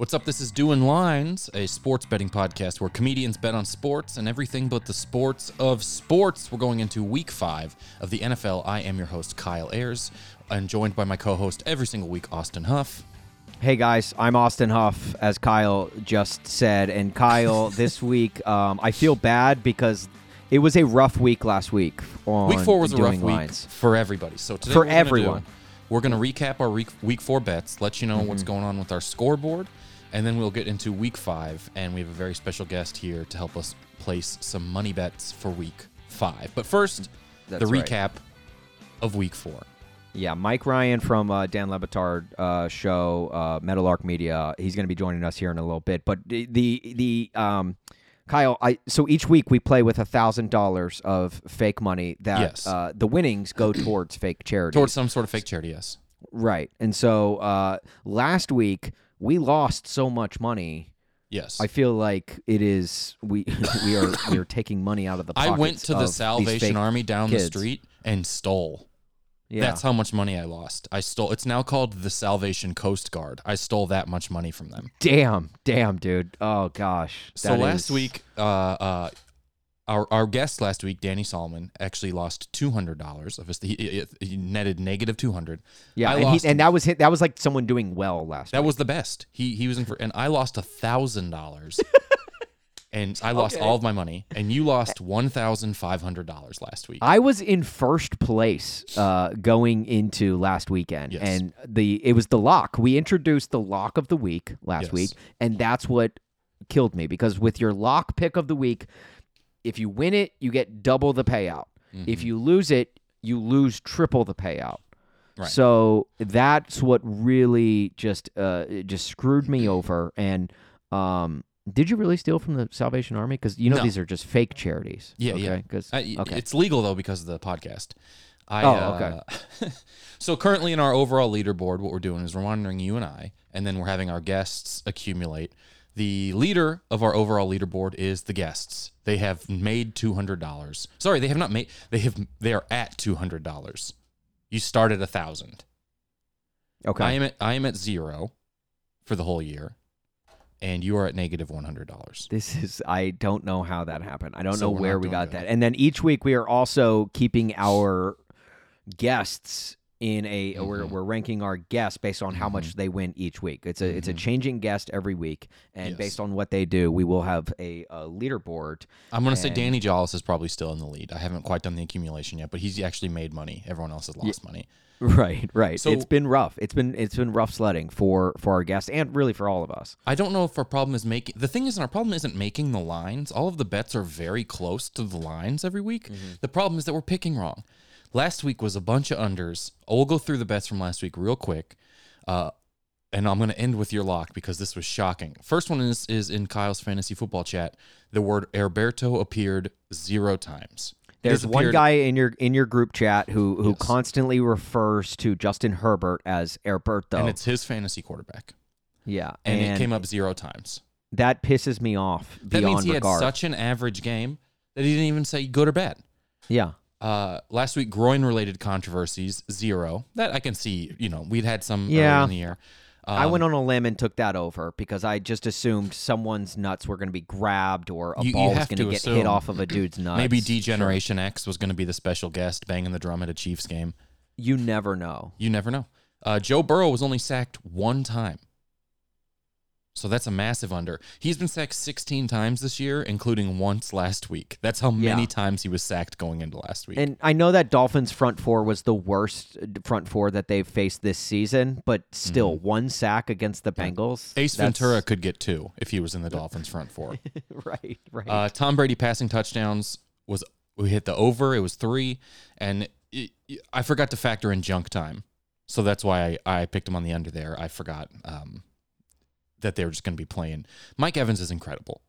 What's up? This is Doing Lines, a sports betting podcast where comedians bet on sports and everything but the sports of sports. We're going into week five of the NFL. I am your host, Kyle Ayers, and joined by my co host every single week, Austin Huff. Hey guys, I'm Austin Huff, as Kyle just said. And Kyle, this week, um, I feel bad because it was a rough week last week. On Week four was a rough doing week for everybody. So today, For we're gonna do- everyone. we're going to recap our week, week four bets, let you know Mm-hmm. what's going on with our scoreboard, and then we'll get into week five. And we have a very special guest here to help us place some money bets for week five. But first, That's the right. recap of week four. Yeah, Mike Ryan from uh, Dan LeBatard uh, show, uh, Meadowlark Media. He's going to be joining us here in a little bit. But the the, the um, Kyle, I so each week we play with a thousand dollars of fake money that Yes. uh, the winnings go towards fake charities. Towards some sort of fake charity, yes. right, and so uh, last week we lost so much money. Yes. I feel like it is we we are we are taking money out of the. I went to the Salvation Army down kids. the street and stole. Yeah, That's how much money I lost. I stole. It's now called the Salvation Coast Guard. I stole that much money from them. damn, damn, dude. Oh gosh. So last is- week, uh, uh, our our guest last week, Danny Solomon, actually lost two hundred dollars of his. He, he- he netted negative two hundred. yeah, and, he, and that was hit, that was like someone doing well last. that week. was the best. He he was in for, and I lost a thousand dollars. And I lost Okay. all of my money, and you lost one thousand five hundred dollars last week. I was in first place uh, going into last weekend, Yes. and the it was the lock. We introduced the lock of the week last Yes. week, and that's what killed me because with your lock pick of the week, if you win it, you get double the payout. Mm-hmm. If you lose it, you lose triple the payout. Right. So that's what really just uh, just screwed me over. And um, did you really steal from the Salvation Army? Because you know No. these are just fake charities. Yeah, okay? yeah. 'Cause- I- okay. It's legal though because of the podcast. I, Oh, uh, so currently in our overall leaderboard, what we're doing is we're monitoring you and I, and then we're having our guests accumulate. The leader of our overall leaderboard is the guests. They have made two hundred dollars. Sorry, they have not made. They have. They are at two hundred dollars. You start at a thousand. okay. I am at. I am at zero for the whole year, and you are at negative one hundred dollars. This is I don't know how that happened. I don't So know where we got good. that. And then each week we are also keeping our guests in a we're, Mhm. we're ranking our guests based on how much they win each week. It's a it's a Mhm. changing guest every week, and Yes. based on what they do, we will have a, a leaderboard. I'm going to say Danny Jollis is probably still in the lead. I haven't quite done the accumulation yet, but he's actually made money. Everyone else has lost money. Right, right. So- it's been rough. It's been it's been rough sledding for for our guests and really for all of us. I don't know if our problem is making. The thing is, our problem isn't making the lines. All of the bets are very close to the lines every week. Mm-hmm. The problem is that we're picking wrong. Last week was a bunch of unders. We'll go through the bets from last week real quick. Uh, and I'm going to end with your lock because this was shocking. First one is is in Kyle's fantasy football chat. The word Herberto appeared zero times. There's one guy in your in your group chat who who Yes. constantly refers to Justin Herbert as Herberto. and it's his fantasy quarterback, yeah, and, it came up zero times. that pisses me off That means he regard. had such an average game that he didn't even say good or bad. yeah, Uh, last week, groin related controversies, zero. That I can see, you know, we'd had some Yeah. early in the year. I Um, went on a limb and took that over because I just assumed someone's nuts were going to be grabbed or a You- you ball was going to get assume. hit off of a dude's nuts. Maybe D-Generation X was going to be the special guest banging the drum at a Chiefs game. You never know. You never know. Uh, Joe Burrow was only sacked one time. So that's a massive under. He's been sacked 16 times this year, including once last week. That's how many Yeah. times he was sacked going into last week. And I know that Dolphins front four was the worst uh, front four that they've faced this season, but still one sack against the Bengals. Mm-hmm. Ace that's- Ventura could get two if he was in the Dolphins front four. right, right. Uh, Tom Brady passing touchdowns was we hit the over. It was three, and it, I forgot to factor in junk time, so that's why I, I picked him on the under there. I forgot um, that they're just going to be playing. Mike Evans is incredible.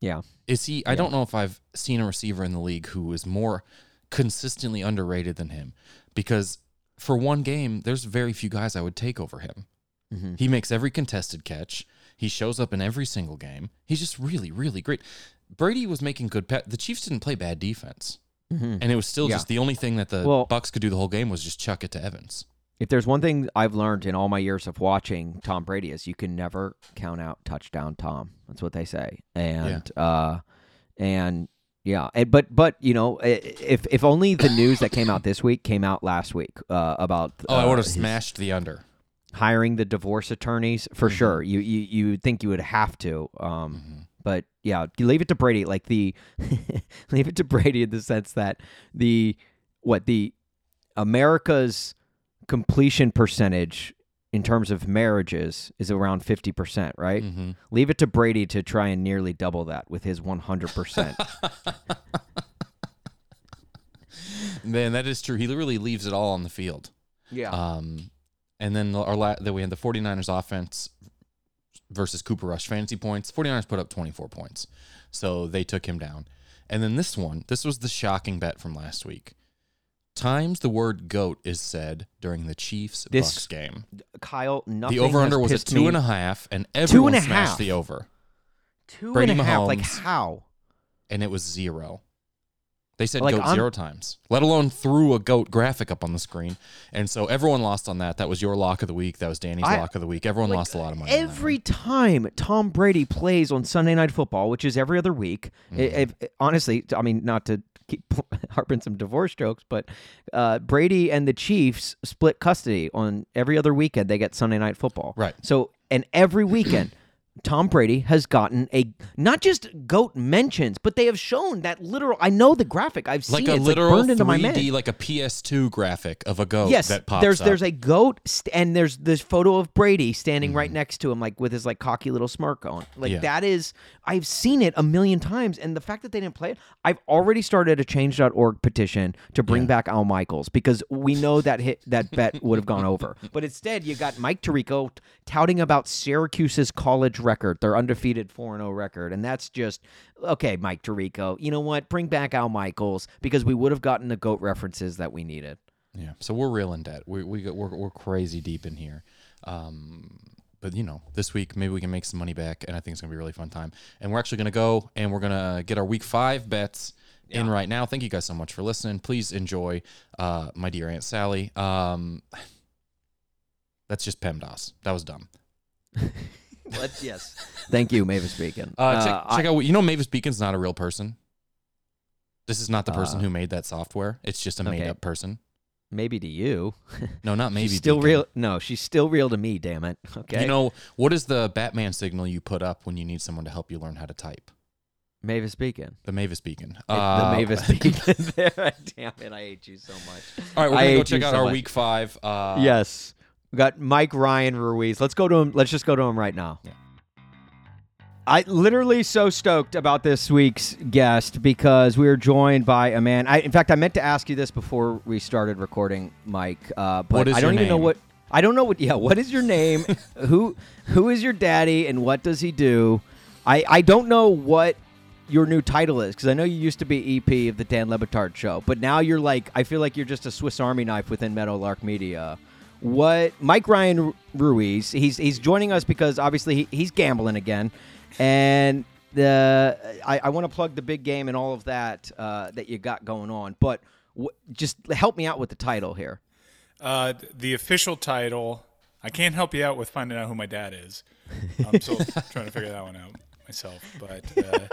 yeah. Is he? I Yeah. don't know if I've seen a receiver in the league who is more consistently underrated than him, because for one game, there's very few guys I would take over him. hmm He makes every contested catch. He shows up in every single game. He's just really, really great. Brady was making good. Pe- the Chiefs didn't play bad defense, hmm and it was still Yeah. just the only thing that the Well- Bucks could do the whole game was just chuck it to Evans. If there's one thing I've learned in all my years of watching Tom Brady is you can never count out touchdown Tom. That's what they say. And uh and yeah, and, but but you know, if if only the news that came out this week came out last week uh, about Oh, I uh, would have smashed the under. hiring the divorce attorneys for Mhm. sure. You you you think you would have to. Um, Mhm. but yeah, leave it to Brady. Like the leave it to Brady in the sense that the what the America's completion percentage in terms of marriages is around fifty percent, right? Mhm. Leave it to Brady to try and nearly double that with his one hundred percent. Man, that is true. He literally leaves it all on the field. Yeah. Um, and then our la- then we had the 49ers offense versus Cooper Rush fantasy points. 49ers put up 24 points. So they took him down. And then this one, this was the shocking bet from last week. Times the word goat is said during the Chiefs This Bucks game. Kyle, nothing The over under was at two and a half, and everyone and a smashed half. the over, two Brady and a half. Like Mahomes. how? and it was zero. They said Like, goat I'm- zero times, let alone threw a goat graphic up on the screen. And so everyone lost on that. That was your lock of the week. That was Danny's I- lock of the week. Everyone Like, lost a lot of money. on that one. Every time Tom Brady plays on Sunday Night Football, which is every other week, i- Mm-hmm. if, honestly, I mean, not to keep harping some divorce jokes, but uh, Brady and the Chiefs split custody on every other weekend. They get Sunday Night Football, Right. So, and every weekend. Tom Brady has gotten a not just goat mentions, but they have shown that literal. I know the graphic. I've like seen a it. Literal like burned into my mind. like a PS2 graphic of a goat yes, that pops there's up. there's a goat st- and there's this photo of Brady standing right Mhm. next to him, like with his like cocky little smirk on. Like Yeah. that is, I've seen it a million times, and the fact that they didn't play it, I've already started a Change.org petition to bring Yeah. back Al Michaels because we know that hit that bet would have gone over, but instead you got Mike Tirico touting about Syracuse's college record, their undefeated four and zero record, and that's just okay, Mike Tirico. You know what? Bring back Al Michaels because we would have gotten the goat references that we needed. yeah. So we're real in debt. We we we're we're crazy deep in here. Um, but you know, this week maybe we can make some money back, and I think it's gonna be a really fun time. And we're actually gonna go and we're gonna get our week five bets in right now. Thank you guys so much for listening. Please enjoy, uh, my dear Aunt Sally. Um, that's just PEMDAS. That was dumb. Let's yes. Thank you, Mavis Beacon. Uh, check, I- check out. You know, Mavis Beacon's not a real person. This is not the person Uh, who made that software. It's just a okay. made up person. maybe to you. No, not maybe. She's still Beacon. real. No, she's still real to me. Damn it. Okay. You know what is the Batman signal you put up when you need someone to help you learn how to type? Mavis Beacon. The Mavis Beacon. It- Uh, the Mavis Beacon. there. Damn it. I hate you so much. All right, we're gonna go check you out so our much. week five. Uh, yes. We got Mike Ryan Ruiz. Let's go to him. Let's just go to him right now. Yeah. I literally so stoked about this week's guest because we are joined by a man. I, in fact, I meant to ask you this before we started recording, Mike. Uh, but What is I don't your even know name? what. I don't know what. Yeah, what is your name? who Who is your daddy, and what does he do? I I don't know what your new title is because I know you used to be EP of the Dan LeBatard show, but now you're like I feel like you're just a Swiss Army knife within Meadowlark Media. What Mike Ryan Ruiz? He's he's joining us because obviously he, he's gambling again, and the I, I want to plug the big game and all of that uh, that you got going on. But wh- just help me out with the title here. Uh, the official title. I can't help you out with finding out who my dad is. I'm still trying to figure that one out myself. But uh,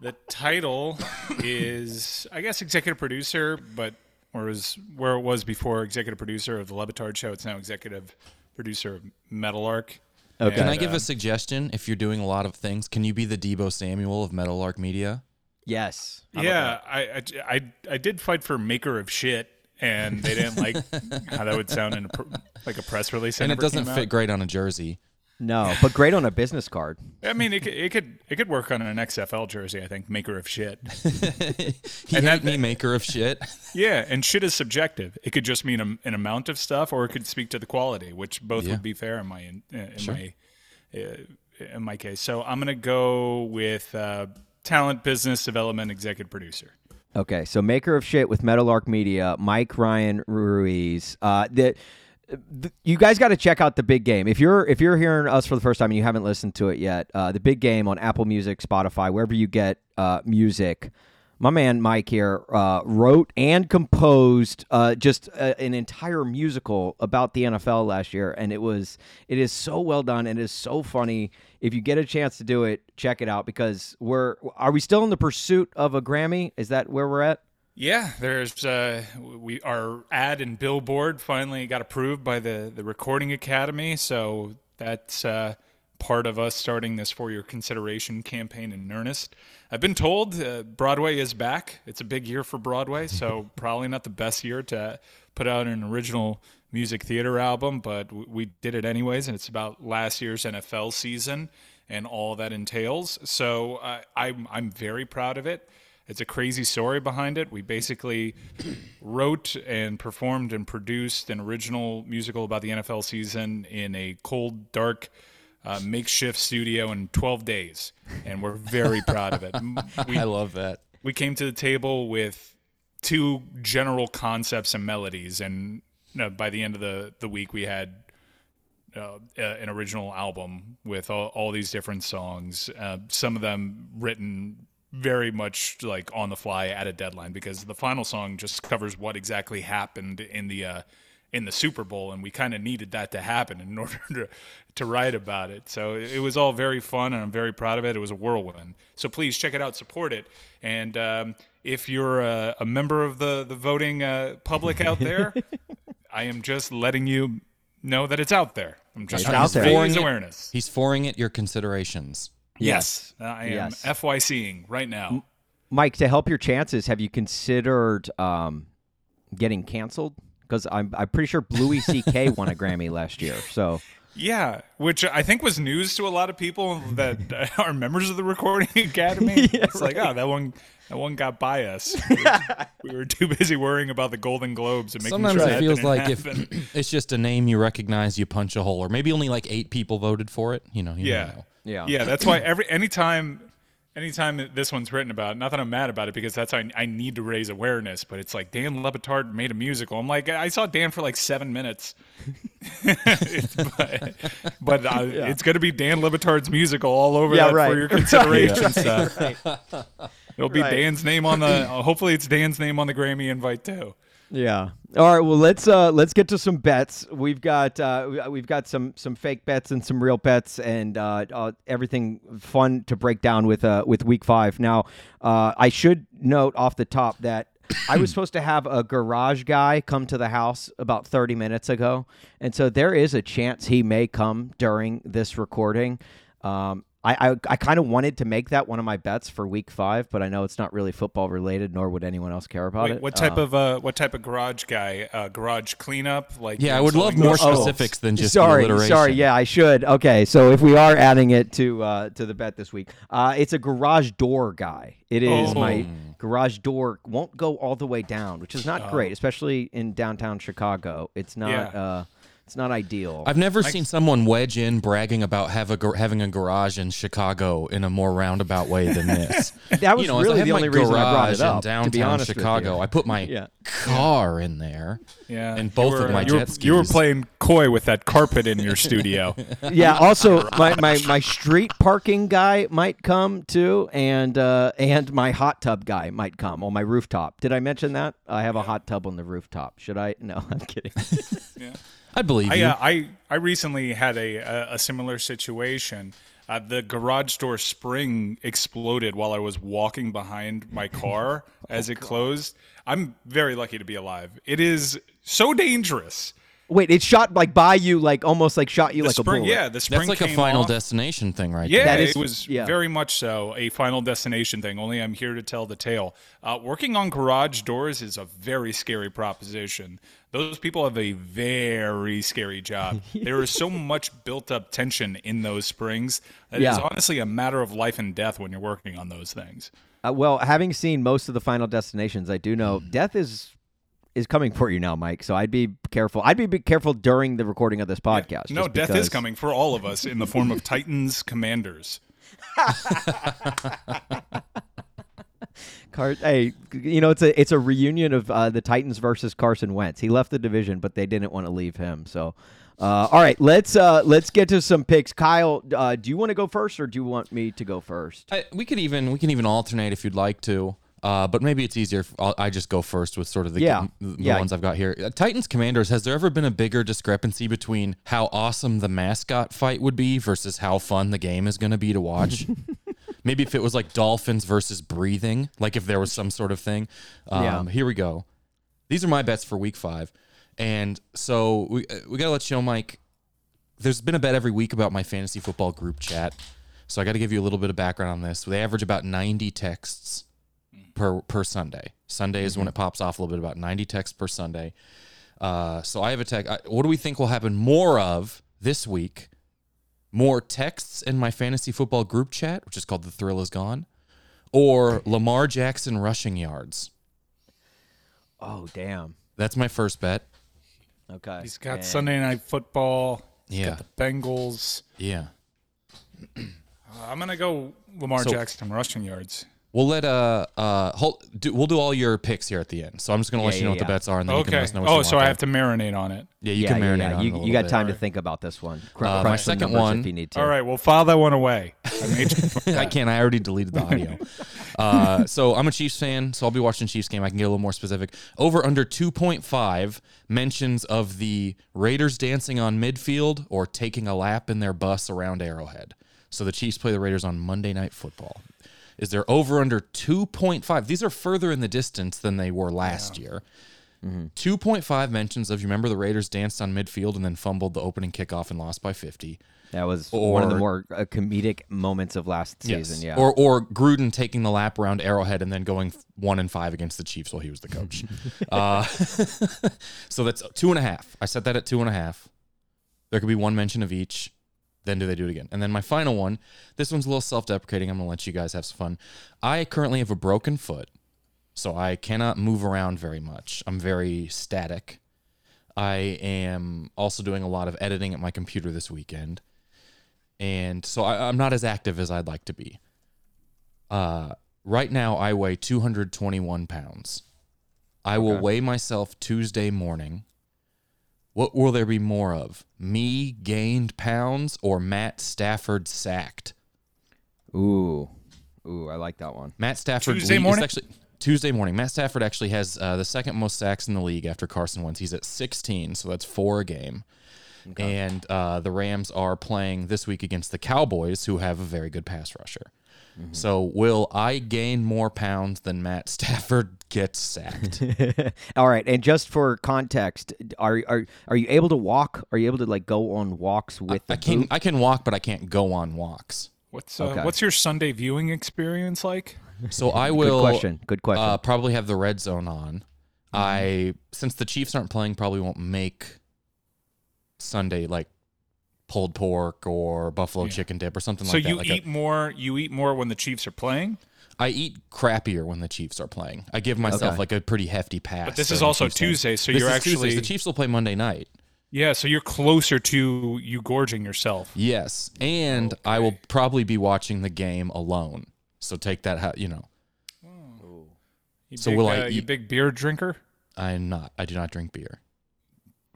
the title is, I guess, executive producer, but whereas where it was before executive producer of the LeBatard Show, it's now executive producer of Meadowlark. Okay. Can I give uh, a suggestion? If you're doing a lot of things, can you be the Deebo Samuel of Meadowlark Media? Yes. How about Yeah, I, I, I, I did fight for maker of shit, and they didn't like how that would sound in a, pr- like a press release. And it doesn't fit out. great on a jersey. No, but great on a business card. I mean, it could, it could it could work on an XFL jersey. I think maker of shit. he And hate that- me, maker of shit. Yeah, and shit is subjective. It could just mean a, an amount of stuff, or it could speak to the quality, which both Yeah. would be fair in my in, in Sure. my uh, in my case. So I'm gonna go with uh, talent, business development, executive producer. Okay, so maker of shit with Meadowlark Media, Mike Ryan Ruiz. Uh, the, the you guys got to check out the big game. If you're if you're hearing us for the first time and you haven't listened to it yet, uh, the big game on Apple Music, Spotify, wherever you get uh, music. my man Mike here uh, wrote and composed uh, just a, an entire musical about the NFL last year, and it was it is so well done and it is so funny. If you get a chance to do it, check it out because we're are we still in the pursuit of a Grammy? Is that where we're at? Yeah, there's uh, we our ad and billboard finally got approved by the the Recording Academy, so that's uh, part of us starting this for your consideration campaign in earnest. I've been told uh, Broadway is back. It's a big year for Broadway, so probably not the best year to put out an original music theater album, but we did it anyways, and it's about last year's NFL season and all that entails. So uh, I'm I'm very proud of it. It's a crazy story behind it. We basically wrote and performed and produced an original musical about the NFL season in a cold, dark, uh, makeshift studio in 12 days, and we're very proud of it. We, I love that. we came to the table with two general concepts and melodies, and uh, by the end of the, the week, we had uh, uh, an original album with all, all these different songs. Uh, some of them written very much like on the fly at a deadline because the final song just covers what exactly happened in the uh, in the Super Bowl, and we kind of needed that to happen in order to to write about it. So it was all very fun, and I'm very proud of it. It was a whirlwind. So please check it out, support it, and um, if you're a, a member of the the voting uh, public out there, I am just letting you know that it's out there. I'm just It's trying out to there. raise awareness. He's foring it your considerations. Yes, I am Yes. FYCing right now. Mike, to help your chances, have you considered um, getting canceled? Because I'm I'm pretty sure Louie C.K. won a Grammy last year. So Yeah, which I think was news to a lot of people that uh, are members of the Recording Academy. it's like, oh, that one, that one got by us. We were, we were too busy worrying about the Golden Globes and making Sometimes sure it feels didn't like if it's just a name you recognize, you punch a hole, or maybe only like eight people voted for it. You know, you yeah, know. Yeah. yeah. That's why every anytime, anytime that this one's written about, not that I'm mad about it because that's how I, I need to raise awareness. But it's like Dan LeBatard made a musical. I'm like, I saw Dan for like seven minutes. But but uh, it's going to be Dan LeBatard's musical all over Yeah, that right. for your consideration stuff. right. It'll be Right. Dan's name on the. Uh, hopefully, it's Dan's name on the Grammy invite too. Yeah. All right. Well, let's uh let's get to some bets. We've got uh we- we've got some some fake bets and some real bets and uh, uh everything fun to break down with uh with week five. Now, uh I should note off the top that. I was supposed to have a garage guy come to the house about 30 minutes ago. And so there is a chance he may come during this recording. Um, I, I, I kind of wanted to make that one of my bets for week five, but I know it's not really football related, nor would anyone else care about Wait, it. what type Uh, of uh, what type of garage guy? Uh, garage cleanup? Like Yeah, I would love more those- specifics than just sorry, alliteration. sorry. Yeah, I should. Okay, so if we are adding it to uh, to the bet this week, uh, it's a garage door guy. It is my Oh. garage door won't go all the way down, which is not Oh. great, especially in downtown Chicago. It's not. Yeah. Uh, it's not ideal. I've never seen someone wedge in bragging about have a, having a garage in Chicago in a more roundabout way than this. That was you know, really the only reason I brought it garage in up, to be downtown honest with Chicago. you. I put my Yeah. car in there. Yeah, and both were- of my you were, jet You were playing coy with that carpet in your studio. yeah. Also, my, my, my street parking guy might come too, and uh, and my hot tub guy might come on my rooftop. Did I mention that? I have a hot tub on the rooftop. Should I? No, I'm kidding. I believe I, you. uh, I I recently had a a, a similar situation. Uh, the garage door spring exploded while I was walking behind my car as it closed. I'm very lucky to be alive. It is so dangerous. Wait, it shot like by you, like almost like shot you The like spring, a bullet. yeah, the spring That's like a final off. destination thing, right? Yeah, That is- it was yeah. very much so a final destination thing. Only I'm here to tell the tale. Uh, working on garage doors is a very scary proposition. Those people have a very scary job. there is so much built up tension in those springs that it's honestly a matter of life and death when you're working on those things. Uh, well, having seen most of the final destinations, I do know death is is coming for you now, Mike. So I'd be careful. I'd be, be careful during the recording of this podcast. no, death because- is coming for all of us in the form of Titans commanders. Car- hey, you know it's a it's a reunion of uh, the Titans versus Carson Wentz. He left the division, but they didn't want to leave him. So, uh, all right, let's uh, let's get to some picks. Kyle, uh, do you want to go first, or do you want me to go first? I, we could even we can even alternate if you'd like to. Uh, but maybe it's easier if I'll, I just go first with sort of the, Yeah. the Yeah. ones I've got here. Uh, Titans Commanders, has there ever been a bigger discrepancy between how awesome the mascot fight would be versus how fun the game is going to be to watch? maybe if it was like Dolphins versus breathing, like if there was some sort of thing. Um, Yeah. Here we go. These are my bets for week five. And so we, uh, we got to let you know, Mike, there's been a bet every week about my fantasy football group chat. So I got to give you a little bit of background on this. They average about 90 texts per per Sunday. Sunday is when it pops off a little bit, about 90 texts per Sunday. Uh, so I have a text. What do we think will happen more of this week? More texts in my fantasy football group chat, which is called The Thrill Is Gone, or Lamar Jackson rushing yards? Oh damn. That's my first bet. Okay. He's got And- Sunday night football. He's Yeah. got the Bengals. Yeah. Uh, I'm gonna go Lamar So- Jackson rushing yards. We'll let uh uh hold, do, we'll do all your picks here at the end. So I'm just gonna Yeah, let you yeah, know what the bets are, and then you can Okay. let us know. What Oh, you so want I have to marinate on it. Yeah, you yeah, can marinate yeah. on it a You, little you got bit. time to think about this one. Cr- Uh, my second one- if you need to. All right. Well, file that one away. I I can't. I already deleted the audio. uh, so I'm a Chiefs fan, so I'll be watching Chiefs game. I can get a little more specific. Over under 2.5 mentions of the Raiders dancing on midfield or taking a lap in their bus around Arrowhead. So the Chiefs play the Raiders on Monday Night Football. Is there over under 2.5? These are further in the distance than they were last year. 2.5 mentions of you remember the Raiders danced on midfield and then fumbled the opening kickoff and lost by 50. That was one of the more uh, comedic moments of last season. Yeah. Or or Gruden taking the lap around Arrowhead and then going one and five against the Chiefs while he was the coach. uh, so that's two and a half. I set that at two and a half. There could be one mention of each. Then do they do it again? And then my final one. This one's a little self-deprecating. I'm gonna let you guys have some fun. I currently have a broken foot, so I cannot move around very much. I'm very static. I am also doing a lot of editing at my computer this weekend and so I, I'm not as active as I'd like to be. Uh, right now, I weigh 221 pounds. I will weigh myself Tuesday morning. What will there be more of? Me gained pounds or Matt Stafford sacked? Ooh. Ooh, I like that one. Matt Stafford Tuesday lead- it's morning? actually Tuesday morning. Matt Stafford actually has uh, the second most sacks in the league after Carson Wentz. He's at 16, so that's four a game. And uh, the Rams are playing this week against the Cowboys, who have a very good pass rusher. Mm-hmm. So will I gain more pounds than Matt Stafford gets sacked? All right, and just for context, are are are you able to walk? Are you able to like go on walks with the I can boot? I can walk, but I can't go on walks. What's uh, Okay. what's your Sunday viewing experience like? So I will. Good will question. Good question. Uh, probably have the red zone on. I since the Chiefs aren't playing, probably won't make Sunday like pulled pork or buffalo Yeah. chicken dip or something So like that. So you Like a- eat more. You eat more when the Chiefs are playing. I eat crappier when the Chiefs are playing. I give myself Okay. like a pretty hefty pass. But this is also Chiefs game. Tuesday, so This you're is Tuesdays. actually the Chiefs will play Monday night. yeah. So you're closer to you gorging yourself. Yes, and I will probably be watching the game alone. So take that, how you know. You So big, will I uh, you eat- big beer drinker? I'm not. I do not drink beer.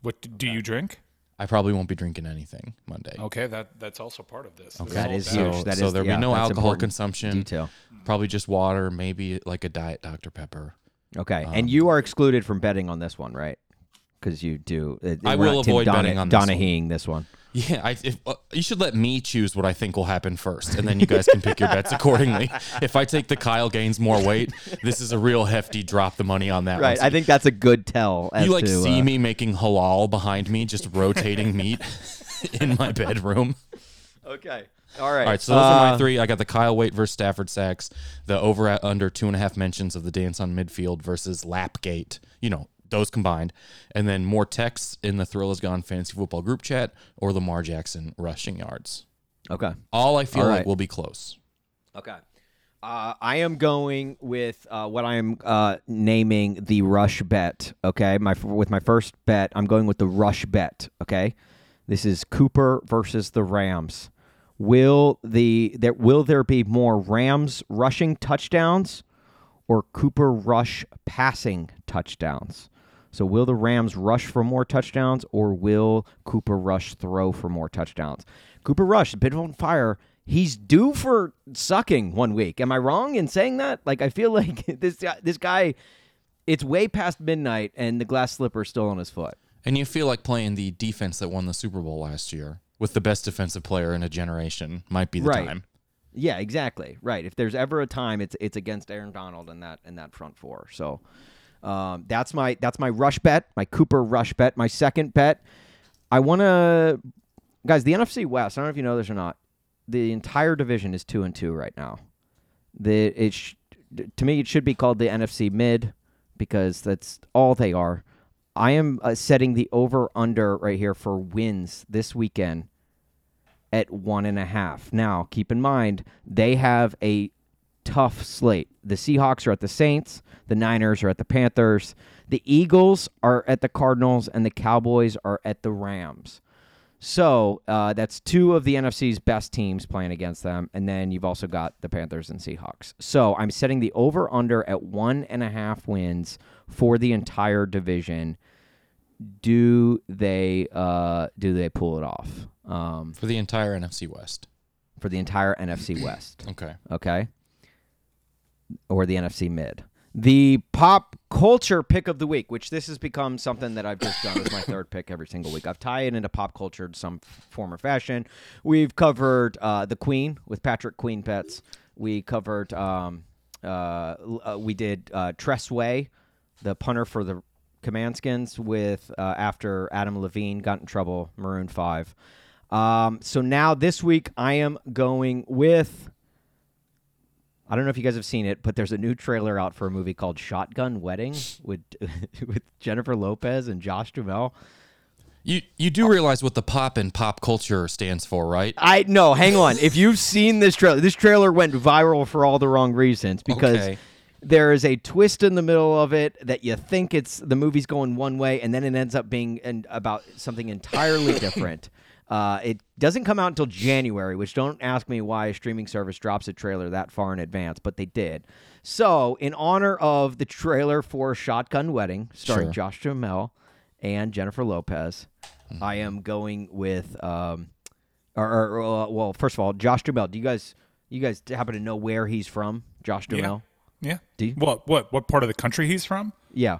What do you drink? I probably won't be drinking anything Monday. Okay, that that's also part of this. This Okay. That all huge. So, That so is- there'll yeah, be no alcohol consumption. Detail. Probably just water, maybe like a diet Dr Pepper. Okay, um, and you are excluded from betting on this one, right? Because you do. uh, I we're will not Tim avoid Donna- betting on this one. This one. Yeah, I, if, uh, you should let me choose what I think will happen first, and then you guys can pick your bets accordingly. If I take the Kyle gains more weight, this is a real hefty drop the money on that Right. one. I think that's a good tell. As you like to, see uh, me making halal behind me, just rotating meat in my bedroom. Okay. All right. All right, so those are Uh, my three. I got the Kyle Waite versus Stafford sacks, the over at under two and a half mentions of the dance on midfield versus Lapgate. You know those combined, and then more texts in the Thrill Is Gone fantasy football group chat or Lamar Jackson rushing yards. Okay. All I feel All like will be close. Okay. Uh, I am going with uh, what I am uh, naming the rush bet. Okay, my with my first bet, I'm going with the rush bet. Okay, this is Cooper versus the Rams. Will the there will there be more Rams rushing touchdowns or Cooper rush passing touchdowns? So will the Rams rush for more touchdowns or will Cooper Rush throw for more touchdowns? Cooper Rush, bit on fire. he's due for sucking one week. Am I wrong in saying that? Like, I feel like this guy- this guy, it's way past midnight, and the glass slipper's still on his foot. And you feel like playing the defense that won the Super Bowl last year with the best defensive player in a generation might be the Right. time. Yeah, exactly. Right. If there's ever a time, it's it's against Aaron Donald and that in that front four. So um, that's my that's my rush bet, my Cooper rush bet. My second bet, I want to, guys. The NFC West. I don't know if you know this or not. The entire division is two and two right now. The it sh- to me it should be called the NFC Mid because that's all they are. I am uh, setting the over under right here for wins this weekend at one and a half. Now, keep in mind, they have a tough slate. The Seahawks are at the Saints, the Niners are at the Panthers, the Eagles are at the Cardinals, and the Cowboys are at the Rams. So uh, that's two of the NFC's best teams playing against them, and then you've also got the Panthers and Seahawks. So I'm setting the over under at one and a half wins for the entire division. Do they uh, do they pull it off? Um, For the entire NFC West. for the entire NFC West. Okay. Okay. Or the NFC mid. The pop culture pick of the week, which this has become something that I've just done as my third pick every single week. I've tied it into pop culture in some form or fashion. We've covered uh, the Queen with Patrick Queen Pets. We covered, um, uh, uh, we did uh, Tress Way, the punter for the Commandskins, with uh, after Adam Levine got in trouble, Maroon 5. Um, so now this week I am going with. I don't know if you guys have seen it, but there's a new trailer out for a movie called Shotgun Wedding with with Jennifer Lopez and Josh Duhamel. You you do realize what the pop and pop culture stands for, right? I no, hang on. If you've seen this trailer, this trailer went viral for all the wrong reasons because Okay. there is a twist in the middle of it that you think it's the movie's going one way and then it ends up being and about something entirely different. Uh, it doesn't come out until January, which don't ask me why a streaming service drops a trailer that far in advance, but they did. So, in honor of the trailer for Shotgun Wedding, starring Sure. Josh Duhamel and Jennifer Lopez, I am going with um, or, or uh, well, first of all, Josh Duhamel. Do you guys you guys happen to know where he's from? Josh Duhamel. Yeah. Do you- What? What? What part of the country he's from? Yeah.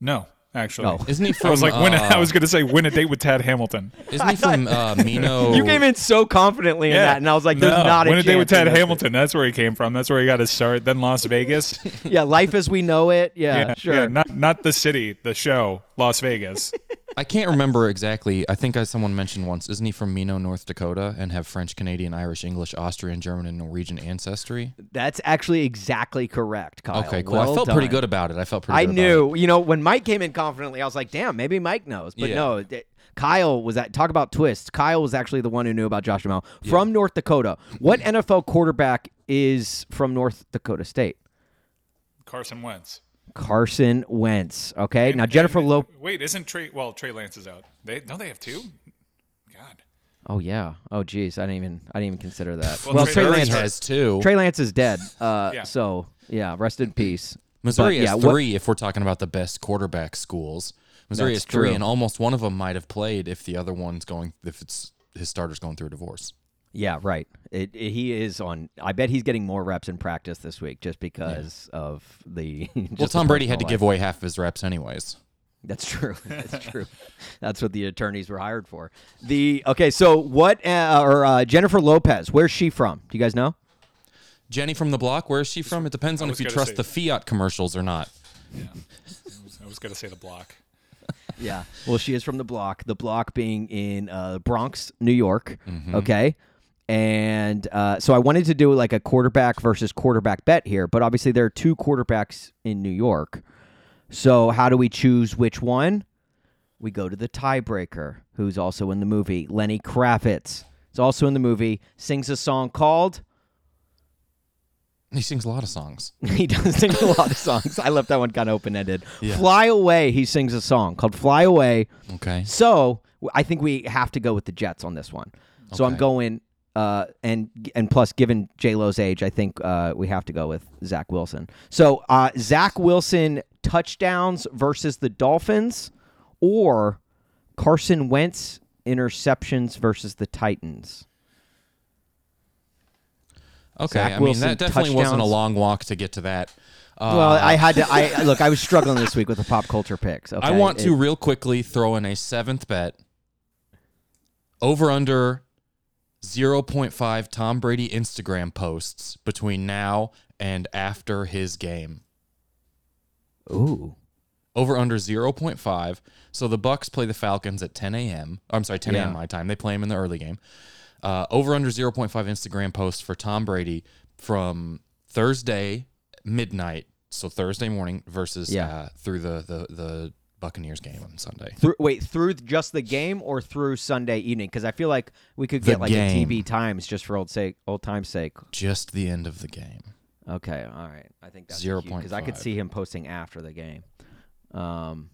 No, actually. Oh. Isn't he from? I was like, win a, uh, I was going to say win a date with Tad Hamilton. Isn't he from uh, Minot? You came in so confidently in that, and I was like, "There's no, not a win a date with chance Tad in this. Hamilton. That's where he came from. That's where he got his start. Then Las Vegas. Yeah, life as we know it. Yeah, sure. yeah, not not the city, the show, Las Vegas. I can't remember exactly. I think I, someone mentioned once. Isn't he from Minot, North Dakota, and have French, Canadian, Irish, English, Austrian, German, and Norwegian ancestry? That's actually exactly correct, Kyle. Okay, cool. Well I felt pretty good about it. I felt pretty. I good about knew, you know, when Mike came in confidently, I was like, "Damn, maybe Mike knows." But Yeah. no, th- Kyle was that. Talk about twists. Kyle was actually the one who knew about Josh Duhamel from North Dakota. What NFL quarterback is from North Dakota State? Carson Wentz. Carson Wentz. Okay, now Jennifer And- Lopez. Wait, isn't Trey? Well, Trey Lance is out. They don't they have two? God. Oh yeah. Oh geez, I didn't even I didn't even consider that. Well, Well, Trey Trey Lance. Lance- has two. Trey Lance is dead. Uh, Yeah. so yeah, rest in peace. Missouri But, has yeah, what- three. if we're talking about the best quarterback schools, Missouri That's has three, true. and almost one of them might have played if the other one's going. If it's his starter's going through a divorce. Yeah, right. It, it- he is on. I bet he's getting more reps in practice this week just because of the. Well, just the Tom Brady had to personal give away half of his reps anyways. That's true. That's true. That's what the attorneys were hired for. The okay. So what? Uh, or uh, Jennifer Lopez? Where's she from? Do you guys know? Jenny from the block. Where is she from? It depends on if you trust say- the Fiat commercials or not. Yeah, I was gonna say the block. Yeah. Well, she is from the block. The block being in uh, Bronx, New York. Mm-hmm. Okay. And uh, so I wanted to do like a quarterback versus quarterback bet here, but obviously there are two quarterbacks in New York. So how do we choose which one? We go to the tiebreaker, who's also in the movie. Lenny Kravitz is also in the movie. Sings a song called. He sings a lot of songs. He does sing a lot of songs. I left that one kind of open ended. Yeah. Fly Away, he sings a song called Fly Away. Okay. So I think we have to go with the Jets on this one. So I'm going, uh, and and plus, given J Lo's age, I think uh, we have to go with Zach Wilson. So uh, Zach Wilson touchdowns versus the Dolphins, or Carson Wentz interceptions versus the Titans. Okay, Zach I Wilson mean that definitely wasn't a long walk to get to that. Uh, well, I had to. I look. I was struggling this week with the pop culture picks. Okay? I want to It- real quickly throw in a seventh bet. Over under 0.5 Tom Brady Instagram posts between now and after his game. Ooh. Over under 0.5. So the Bucks play the Falcons at 10 a.m. I'm sorry, 10 a.m. Yeah. my time. They play them in the early game. Uh, over under 0.5 Instagram posts for Tom Brady from Thursday midnight, so Thursday morning versus Yeah. uh, through the, the the Buccaneers game on Sunday. Through, wait, through just the game or through Sunday evening? Because I feel like we could The get like game. a TV times just for old sake, old time's sake. Just the end of the game. Okay, all right. I think that's Zero point because I could see him posting after the game. Um,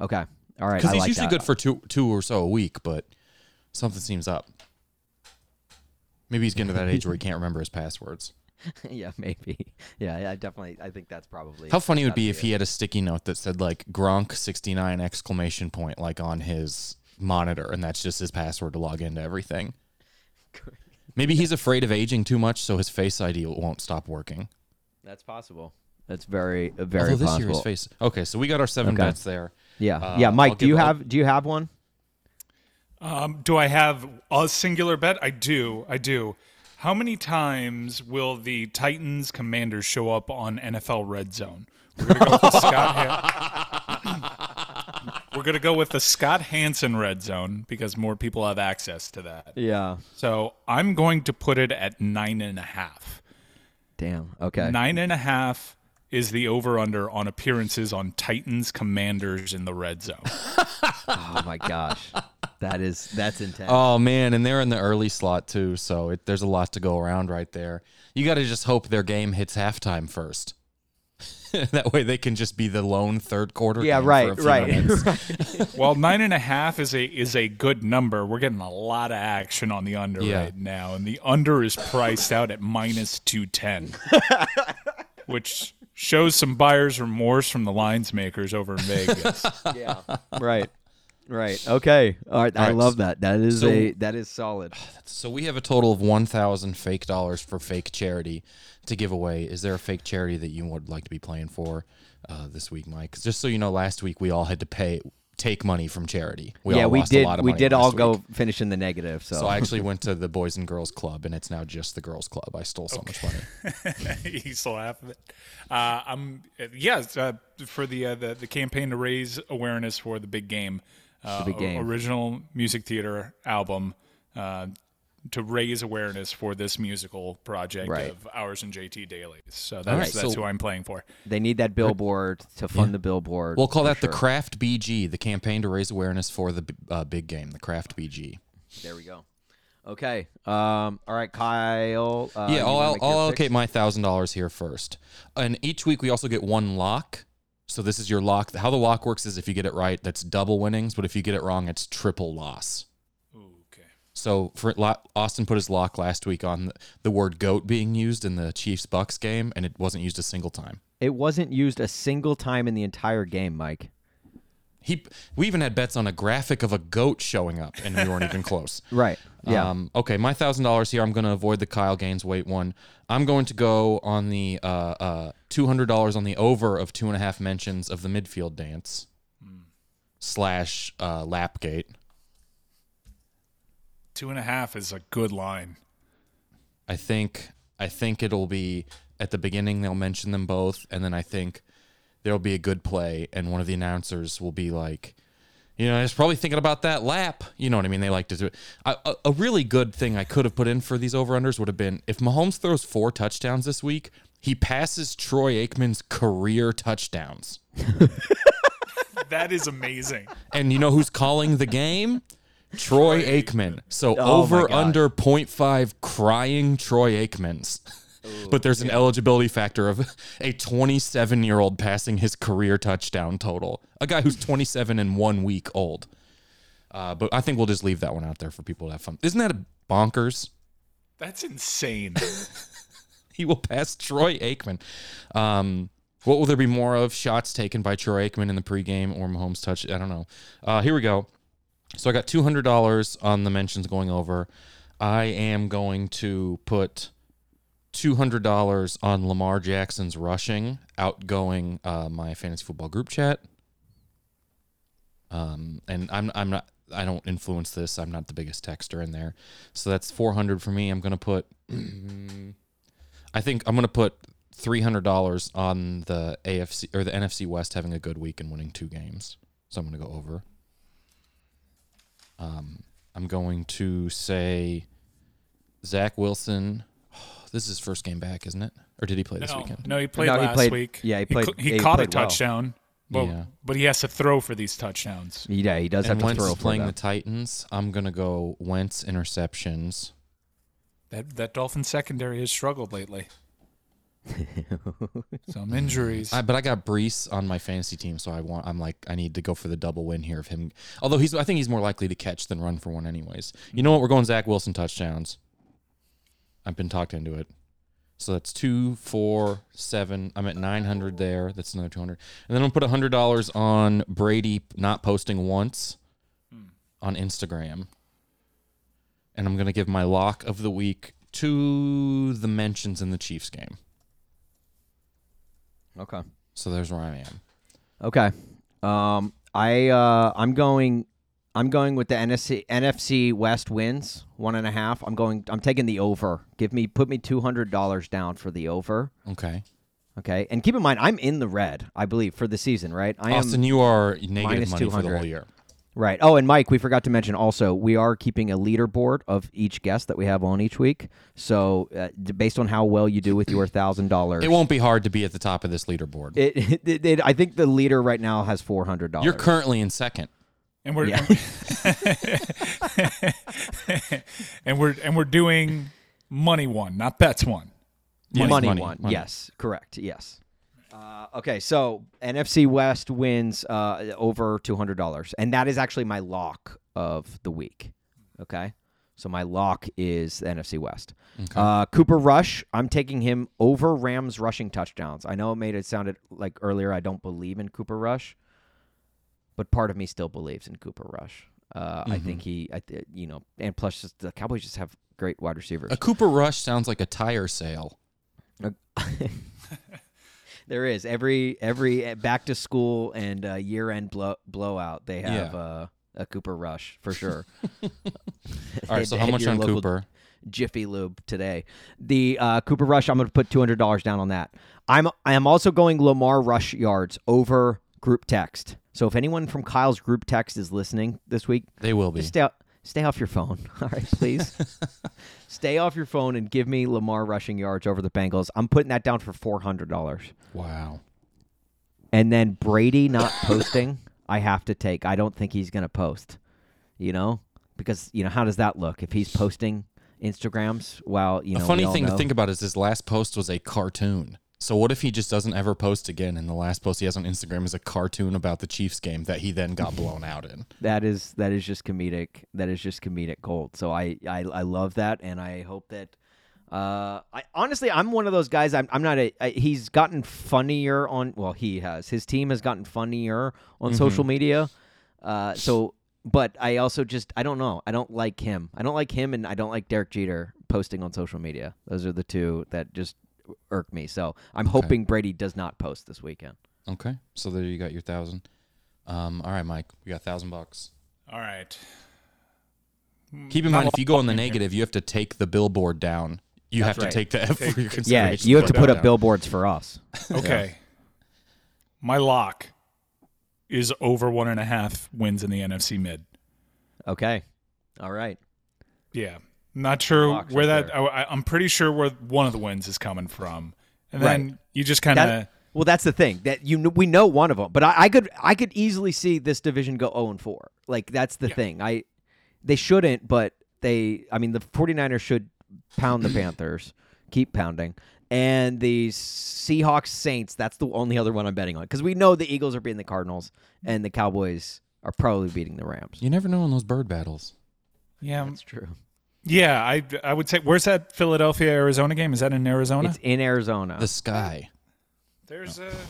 okay, all right. Because he's like usually that. good for two two or so a week, but something seems up. Maybe he's getting to that age where he can't remember his passwords. yeah, maybe. Yeah, yeah, I definitely. I think that's probably. How funny it would be gotta if he had a sticky note that said like Gronk sixty nine exclamation point like on his monitor, and that's just his password to log into everything. Maybe he's afraid of aging too much, so his Face ID won't stop working. That's possible. That's very, uh, very Although this possible. year his face. Okay, so we got our seven Okay. bets there. yeah, Uh, yeah. Mike, I'll do you give- I'll- have? Do you have one? Um, do I have a singular bet? I do. I do. How many times will the Titans Commanders show up on NFL Red Zone? We're gonna go with Scott. Han- We're gonna go with the Scott Hanson Red Zone because more people have access to that. Yeah. So I'm going to put it at nine and a half. Damn. Okay. Nine and a half is the over under on appearances on Titans Commanders in the red zone. Oh my gosh, that is that's intense. Oh man, and they're in the early slot too, so it, there's a lot to go around right there. You got to just hope their game hits halftime first. that way they can just be the lone third quarter. yeah. game for Right. a few Right. Well, nine and a half is a is a good number. We're getting a lot of action on the under Yeah. right now, and the under is priced out at minus two ten, which shows some buyer's remorse from the lines makers over in Vegas. yeah. Right. Right. Okay. All right. I right, love that. That is so- a that is solid. so we have a total of one thousand fake dollars for fake charity to give away. Is there a fake charity that you would like to be playing for uh, this week, Mike? Just so you know, last week we all had to pay take money from charity. We yeah, all we lost did. A lot of we did last all week. go finish in the negative. So, So I actually went to the Boys and Girls Club, and it's now just the Girls Club. I stole so much money. you still half of it. Uh, I'm yes uh, for the, uh, the the campaign to raise awareness for the big game, uh, big game. original music theater album. To raise awareness for this musical project Right. of ours and JT Dailies. So that's right, that's so- who I'm playing for. they need that billboard to fund the billboard. We'll call for that the. Craft BG, the campaign to raise awareness for the uh, big game, the Craft BG. There we go. Okay. Um. All right, Kyle. Uh, yeah, I'll, wanna I'll, make I'll picks? allocate my thousand dollars here first, and each week we also get one lock. So this is your lock. How the lock works is if you get it right, that's double winnings, but if you get it wrong, it's triple loss. Okay. So for Austin put his lock last week on the, the word goat being used in the Chiefs Bucks game, and it wasn't used a single time. It wasn't used a single time in the entire game, Mike. He we even had bets on a graphic of a goat showing up, and we weren't even close. Right. Yeah. Um, okay, my thousand dollars here. I'm going to avoid the Kyle Gaines weight one. I'm going to go on the uh, uh, two hundred dollars on the over of two and a half mentions of the midfield dance slash uh, lapgate. Two and a half is a good line. I think I think it'll be at the beginning they'll mention them both, and then I think there'll be a good play, and one of the announcers will be like, you know, I was probably thinking about that lap. You know what I mean? They like to do it. A, a, a really good thing I could have put in for these over unders would have been if Mahomes throws four touchdowns this week, he passes Troy Aikman's career touchdowns. That is amazing. And you know who's calling the game? Troy Aikman. So Oh over under 0.5 crying Troy Aikmans. but there's an eligibility factor of a 27 year old passing his career touchdown total. A guy who's 27 and one week old. Uh, but I think we'll just leave that one out there for people to have fun. Isn't that a bonkers? That's insane. He will pass Troy Aikman. Um, what will there be more of? Shots taken by Troy Aikman in the pregame or Mahomes touch? I don't know. Uh, here we go. So I got two hundred dollars on the mentions going over. I am going to put two hundred dollars on Lamar Jackson's rushing, outgoing uh, my fantasy football group chat. Um, and I'm I'm not I don't influence this. I'm not the biggest texter in there, so that's four hundred for me. I'm gonna put. I think I'm gonna put three hundred dollars on the AFC or the NFC West having a good week and winning two games. So I'm gonna go over. Um, I'm going to say Zach Wilson. this is his first game back, isn't it? Or did he play this no, weekend? no, he played No, he last played- week. yeah, he played- cl- He, yeah, he caught a played well. touchdown, but Yeah. but he has to throw for these touchdowns. Yeah, he does and have to Wentz throw is for playing the Titans. I'm gonna go Wentz interceptions. That that Dolphin secondary has struggled lately. Some injuries. I, but I got Breece on my fantasy team, so I want. I'm like, I need to go for the double win here of him. Although he's, I think he's more likely to catch than run for one, anyways. You know what? We're going Zach Wilson touchdowns. I've been talked into it. So that's two, four, seven. I'm at 900 there. That's another 200. And then gonna put $100 on Brady not posting once on Instagram. And I'm gonna give my lock of the week to the mentions in the Chiefs game. Okay. So there's where I am. Okay. Um, I uh, I'm going. I'm going with the NFC NFC West wins one and a half. I'm going. I'm taking the over. Give me put me two hundred dollars down for the over. Okay. Okay, and keep in mind I'm in the red. I believe for the season, right? I am Austin, you are negative minus money for the whole year. Right. Oh, and Mike, we forgot to mention also we are keeping a leaderboard of each guest that we have on each week. So uh, d- based on how well you do with your thousand dollars, It won't be hard to be at the top of this leaderboard. It, it, it, I think the leader right now has four hundred dollars. You're currently in second. and we're Yeah. and we're and we're doing money one, not bets one. Yes, money, money, one. money. Yes, correct. Yes. Uh, okay, so NFC West wins uh, over two hundred dollars, and that is actually my lock of the week. Okay, so my lock is NFC West. Uh, Cooper Rush, I'm taking him over Rams rushing touchdowns. I know it made it sounded like earlier I don't believe in Cooper Rush, but part of me still believes in Cooper Rush. Uh, I think he, I, th- you know, and plus just the Cowboys just have great wide receivers. A Cooper Rush sounds like a tire sale. There is every every uh, back to school and uh, year end blow, blowout. They have Yeah. uh, a Cooper Rush for sure. All right, so how much on Cooper? Jiffy Lube today. The uh, Cooper Rush. I'm going to put two hundred dollars down on that. I'm I am also going Lamar Rush yards over group text. So if anyone from Kyle's group text is listening this week, They will be. just stay stay off your phone. All right, please. stay off your phone and give me Lamar rushing yards over the Bengals. I'm putting that down for four hundred dollars. Wow. And then Brady not posting, I have to take. I don't think he's going to post, you know, because, you know, how does that look if he's posting Instagrams while, you know, a funny thing to think about is his last post was a cartoon. So what if he just doesn't ever post again and the last post he has on Instagram is a cartoon about the Chiefs game that he then got blown out in? that is that is just comedic. That is just comedic gold. So I I, I love that, and I hope that. Uh, I honestly, I'm one of those guys. I'm, I'm not a. I, he's gotten funnier on. Well, he has. His team has gotten funnier on social media. Uh, so, but I also just I don't know. I don't like him. I don't like him, and I don't like Derek Jeter posting on social media. Those are the two that just irk me. So I'm hoping Brady does not post this weekend. Okay. So there you got your thousand. Um, all right, Mike, we got a thousand bucks. All right. Keep in mind, if you go on the negative, you have to take the billboard down. You That's have right. to take the F for your Yeah, you have to put up down. billboards for us. Okay. My lock is over one and a half wins in the NFC mid. Okay. All right. Yeah. Not sure where that. I, I- I'm pretty sure where one of the wins is coming from, and then Right. you just kind of. That, well, that's the thing that you we know one of them, but I, I could I could easily see this division go 0 and 4. Like that's the thing. I they shouldn't, but they I mean the 49ers should pound the Panthers, keep pounding. And the Seahawks Saints, that's the only other one I'm betting on cuz we know the Eagles are beating the Cardinals and the Cowboys are probably beating the Rams. You never know in those bird battles. yeah, That's true. Yeah. I I would say where's that Philadelphia Arizona game? Is that in Arizona? It's in Arizona. The sky. There's a.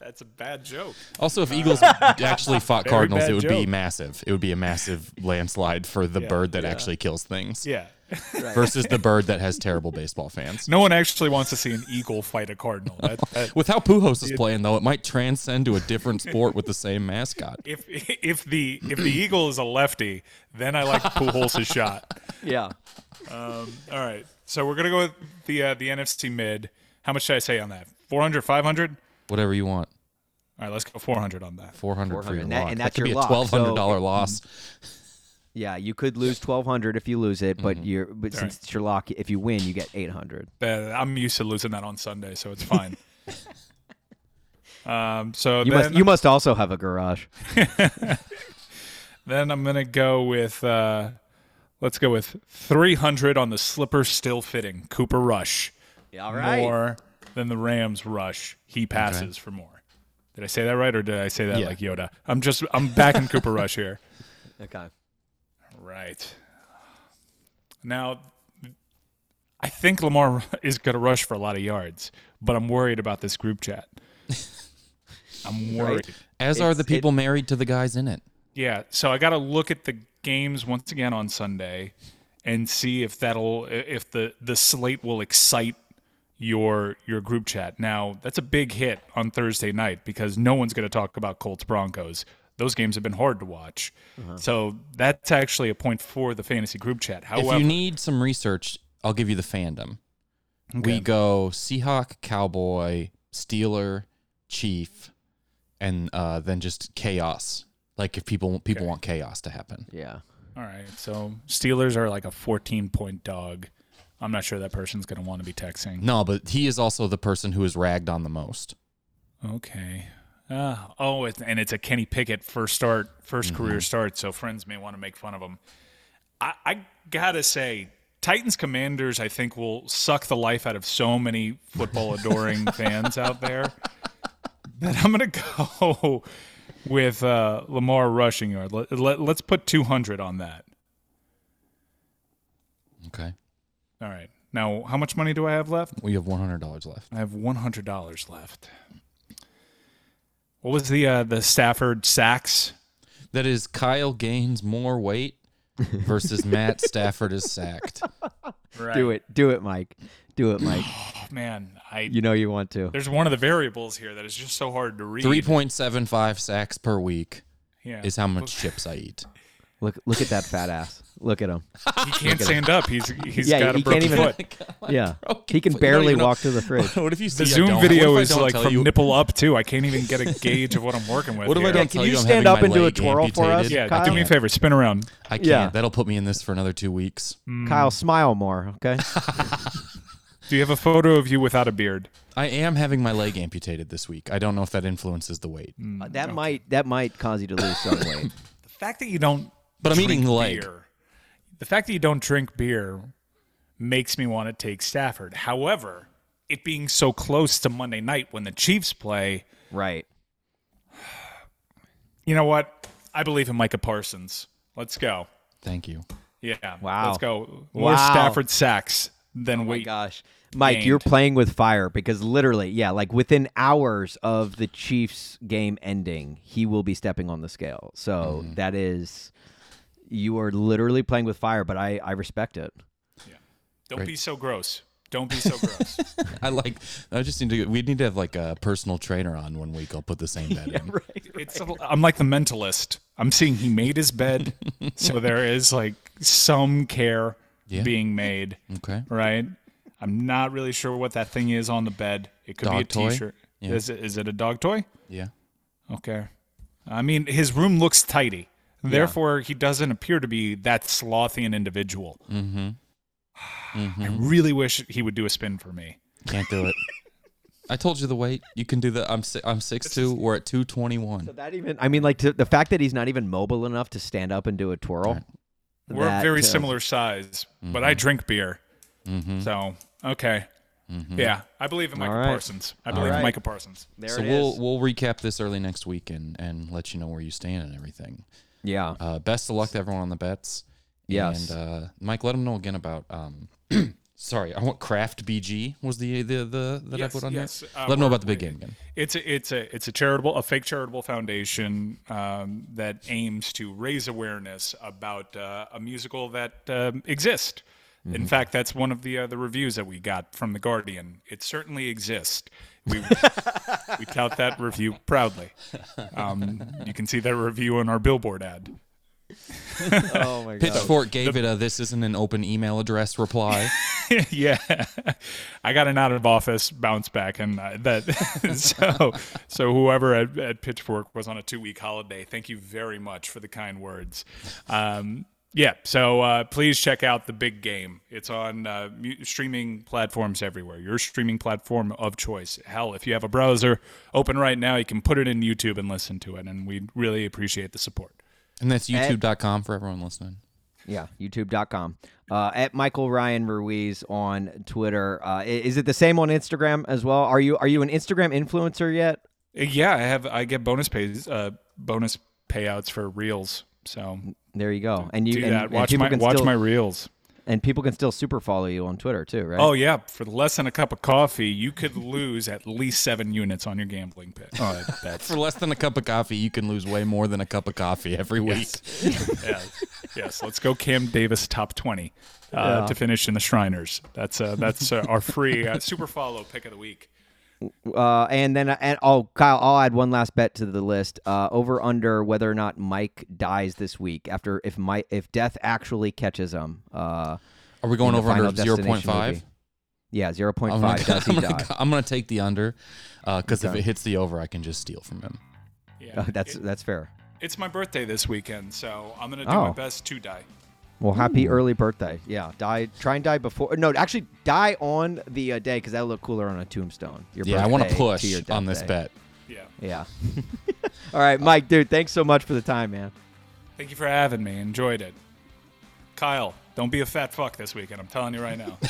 That's a bad joke. Also, if Eagles actually fought Very Cardinals, bad it would be joke. massive. It would be a massive landslide for the Yeah, bird that yeah. actually kills things. Yeah, versus the bird that has terrible baseball fans. No one actually wants to see an eagle fight a cardinal. That, that, With how Pujols is playing, though, it might transcend to a different sport with the same mascot. if if the if the eagle is a lefty, then I like Pujols' shot. Yeah. All right, so we're gonna go with the uh, the NFC mid. How much should I say on that? 400, 500? Whatever you want. All right, let's go 400 on that. 400 for 400, your and that- lock. and that could your be a $1,200 so- loss. Yeah, you could lose twelve hundred if you lose it, but Mm-hmm. you're but since it's your lock, if you win, you get eight hundred. Uh, I'm used to losing that on Sunday, so it's fine. um, so You must you must also have a garage. then I'm gonna go with uh, let's go with 300 on the slipper still fitting Cooper Rush. All More than the Rams rush. He passes for more. Did I say that right, or did I say that Yeah. like Yoda? I'm just I'm backing Cooper Rush here. Okay. Right. Now, I think Lamar is going to rush for a lot of yards, but I'm worried about this group chat. I'm worried. As are the people married to the guys in it. Yeah, so I got to look at the games once again on Sunday and see if that'll if the the slate will excite your your group chat. Now, that's a big hit on Thursday night because no one's going to talk about Colts Broncos. Those games have been hard to watch. So that's actually a point for the fantasy group chat. However, if you need some research, I'll give you the fandom. We go Seahawk, Cowboy, Steeler, Chief, and uh, then just chaos. Like if people people Okay. want chaos to happen. Yeah. All right. So Steelers are like a 14 point dog. I'm not sure that person's going to want to be texting. No, but he is also the person who is ragged on the most. Okay. Uh, oh, and it's a Kenny Pickett first start, 1st Mm-hmm. career start. So friends may want to make fun of him. I, I gotta say, Titans Commanders, I think, will suck the life out of so many football adoring fans out there. That I'm gonna go with uh, Lamar rushing yard. Let, let, let's put 200 on that. Okay. All right. Now, how much money do I have left? We have one hundred dollars left. I have one hundred dollars left. What was the uh, the Stafford sacks? That is Kyle gains more weight versus Matt Stafford is sacked. Right. Do it. Do it, Mike. Do it, Mike. Oh, man. I You know you want to. there's one of the variables here that is just so hard to read. Three point seven five sacks per week yeah. is how much chips I eat. Look look at that fat ass. Look at him. he can't stand up. He's he's Yeah, got a he can't even- foot. Yeah. Broken He can foot. You don't barely even walk to the fridge. What if you see The Zoom don't? video What if I is like from you- nipple up too. I can't even get a gauge of what I'm working with. What if I don't can you you stand up and do a leg twirl for us? Yeah, Kyle? do me a favor. Spin around. I can't. Yeah. That'll put me in this for another two weeks. Kyle, smile more, okay? Do you have a photo of you without a beard? I am having my leg amputated this week. I don't know if that influences the weight. Uh, that might that might cause you to lose some weight. The fact that you don't But I'm eating the leg. Beer, the fact that you don't drink beer makes me want to take Stafford. However, it being so close to Monday night when the Chiefs play, right. you know what? I believe in Micah Parsons. Let's go. Thank you. Yeah. Wow. Let's go. More Wow. Stafford sacks than Oh my wait. gosh. Mike, you're playing with fire because literally, yeah, like within hours of the Chiefs game ending, he will be stepping on the scale. So Mm-hmm. that is you are literally playing with fire, but I I respect it. Yeah. Don't be so gross. Don't be so gross. I like. I just need to. We need to have like a personal trainer on one week. I'll put the same bet in. It's a, I'm like the mentalist. I'm seeing he made his bed, so there is like some care Yeah. being made. Okay. right? I'm not really sure what that thing is on the bed. It could be a toy? t-shirt. Yeah. Is it is it a dog toy? Yeah. Okay. I mean, his room looks tidy. Therefore, he doesn't appear to be that slothy an individual. Mm-hmm. I really wish he would do a spin for me. Can't do it. I told you the weight. You can do the. I'm si- I'm six two. We're at two twenty one. So that even I mean like to, the fact that he's not even mobile enough to stand up and do a twirl. Right. We're very uh, similar size, but I drink beer. So, okay. Yeah, I believe in Michael All right. Parsons. I believe in Michael Parsons. There So it we'll is. we'll recap this early next week and and let you know where you stand and everything. Yeah. Uh, best of luck to everyone on the bets. Yes. And uh, Mike, let them know again about. Um, sorry, I want Craft BG was the the the that Yes, I put on yes, there. uh, let them know about the big game again. It's a it's a it's a charitable a fake charitable foundation um, that aims to raise awareness about uh, a musical that um, exists In fact, that's one of the uh, the reviews that we got from the Guardian. It certainly exists. We we tout that review proudly. Um, you can see that review in our billboard ad. oh my god. Pitchfork gave it a "this isn't an open email address" reply. yeah, I got an out of office bounce back, and uh, that so so whoever at, at Pitchfork was on a two week holiday. Thank you very much for the kind words. Um, yeah, so uh, please check out the big game. It's on uh, streaming platforms everywhere. Your streaming platform of choice. Hell, if you have a browser open right now, you can put it in YouTube and listen to it, and we really appreciate the support. And that's youtube.com for everyone listening. Yeah, youtube.com. Uh, at Michael Ryan Ruiz on Twitter. Uh, is it the same on Instagram as well? Are you are you an Instagram influencer yet? Uh, Yeah, I have. I get bonus pays, uh, bonus payouts for reels. So There you go. And you do and, that. Watch people my can watch still, my reels. and people can still super follow you on Twitter too, right? Oh yeah, for less than a cup of coffee, you could lose at least seven units on your gambling pit. Oh, that's For less than a cup of coffee, you can lose way more than a cup of coffee every week. yes, yes. Let's go, Cam Davis top twenty uh, Yeah. to finish in the Shriners. That's uh, that's uh, our free uh, super follow pick of the week. Uh, and then and oh, Kyle, I'll add one last bet to the list. Uh, over under whether or not Mike dies this week after if Mike if death actually catches him. Uh, Are we going over under Final zero Destination point five? movie. Yeah, zero point five. I'm gonna, Does he I'm, gonna, die? I'm gonna take the under because if Okay. it hits the over, I can just steal from him. Yeah, Uh, that's It- that's fair. it's my birthday this weekend, so I'm gonna do Oh. my best to die. Well, happy early birthday. Yeah, die. Try and die before. No, actually, die on the uh, day because that'll look cooler on a tombstone. Your Yeah, I want to birthday push your on this day. bet. Yeah. Yeah. All right, Mike, dude. Thanks so much for the time, man. Thank you for having me. Enjoyed it. Kyle, don't be a fat fuck this weekend. I'm telling you right now.